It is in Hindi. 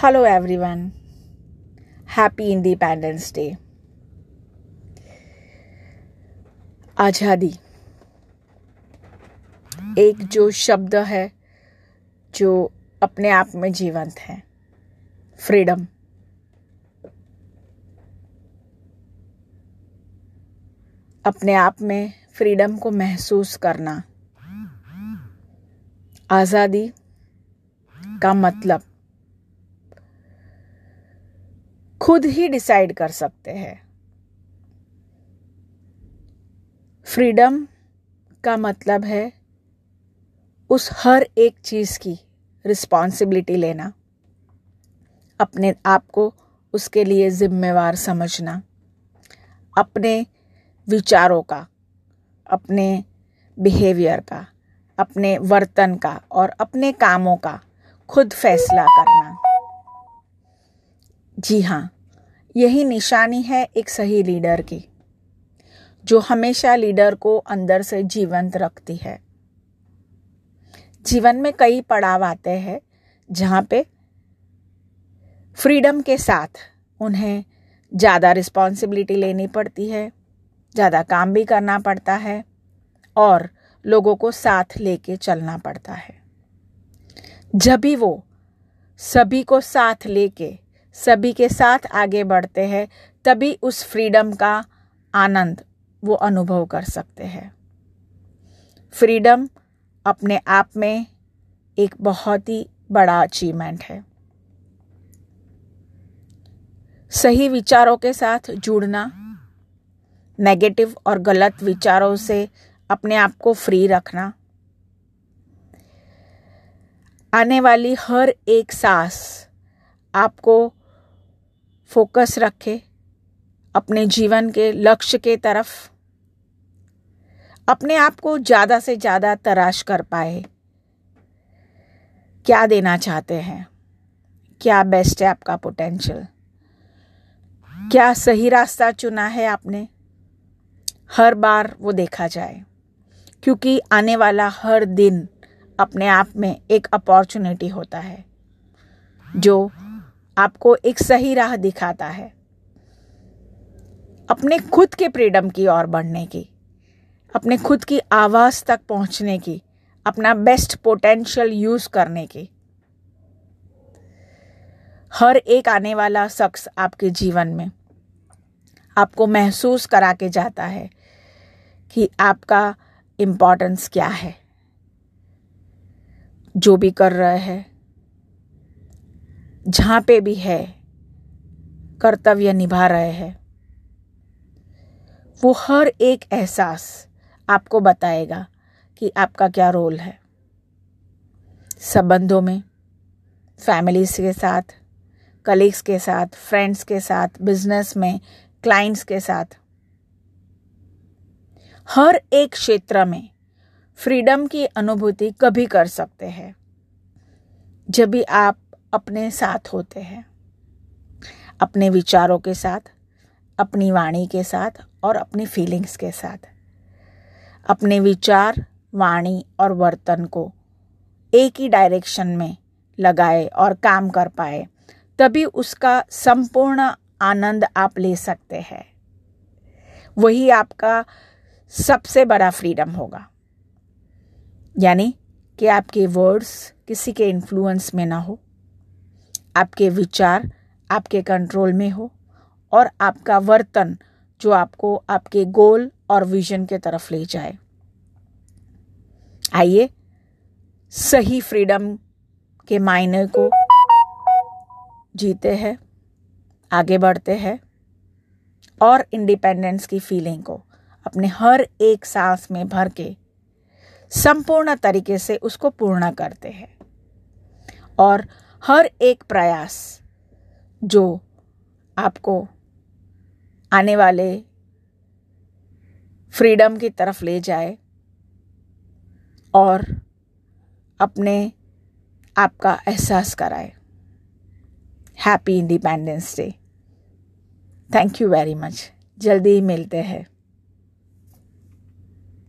Hello, everyone. Happy Independence Day. आज़ादी एक जो शब्द है जो अपने आप में जीवंत है फ्रीडम अपने आप में फ्रीडम को महसूस करना आज़ादी का मतलब खुद ही डिसाइड कर सकते हैं। फ्रीडम का मतलब है उस हर एक चीज़ की रिस्पॉन्सिबिलिटी लेना, अपने आप को उसके लिए जिम्मेवार समझना, अपने विचारों का, अपने बिहेवियर का, अपने वर्तन का और अपने कामों का खुद फैसला करना। जी हाँ यही निशानी है एक सही लीडर की, जो हमेशा लीडर को अंदर से जीवंत रखती है। जीवन में कई पड़ाव आते हैं, जहाँ पे फ्रीडम के साथ उन्हें ज़्यादा रिस्पॉन्सिबिलिटी लेनी पड़ती है, ज़्यादा काम भी करना पड़ता है, और लोगों को साथ लेके चलना पड़ता है। जब भी वो सभी को साथ लेके सभी के साथ आगे बढ़ते हैं, तभी उस फ्रीडम का आनंद वो अनुभव कर सकते हैं। फ्रीडम अपने आप में एक बहुत ही बड़ा अचीवमेंट है। सही विचारों के साथ जुड़ना नेगेटिव और गलत विचारों से अपने आप को फ्री रखना, आने वाली हर एक सांस आपको फोकस रखे अपने जीवन के लक्ष्य के तरफ़। अपने आप को ज़्यादा से ज़्यादा तराश कर पाए। क्या देना चाहते हैं? क्या बेस्ट है आपका पोटेंशियल क्या सही रास्ता चुना है आपने? हर बार वो देखा जाए, क्योंकि आने वाला हर दिन अपने आप में एक अपॉर्चुनिटी होता है, जो आपको एक सही राह दिखाता है। अपने खुद के फ्रीडम की ओर बढ़ने की, अपने खुद की आवाज़ तक पहुँचने की, अपना बेस्ट पोटेंशियल यूज़ करने की। हर एक आने वाला शख्स आपके जीवन में आपको महसूस करा के जाता है कि आपका इम्पोर्टेंस क्या है। जो भी कर रहे हैं जहाँ पे भी है, कर्तव्य निभा रहे हैं। वो हर एक एहसास आपको बताएगा कि आपका क्या रोल है। संबंधों में फैमिलीज़ के साथ कलीग्स के साथ फ्रेंड्स के साथ बिज़नेस में क्लाइंट्स के साथ। हर एक क्षेत्र में फ्रीडम की अनुभूति कभी कर सकते हैं। जब भी आप अपने साथ होते हैं। अपने विचारों के साथ, अपनी वाणी के साथ और अपनी फीलिंग्स के साथ। अपने विचार, वाणी और वर्तन को एक ही डायरेक्शन में लगाए और काम कर पाए, तभी उसका संपूर्ण आनंद आप ले सकते हैं। वही आपका सबसे बड़ा फ्रीडम होगा। यानी कि आपके वर्ड्स किसी के इन्फ्लुएंस में ना हो। आपके विचार आपके कंट्रोल में हो और आपका वर्तन जो आपको आपके गोल और विजन के तरफ़ ले जाए। आइए सही फ्रीडम के मायने को जीते हैं, आगे बढ़ते हैं और इंडिपेंडेंस की फीलिंग को अपने हर एक सांस में भर के संपूर्ण तरीके से उसको पूर्ण करते हैं। और हर एक प्रयास जो आपको आने वाले फ्रीडम की तरफ़ ले जाए और अपने आप का एहसास कराए। Happy Independence Day thank you very much जल्दी ही मिलते हैं।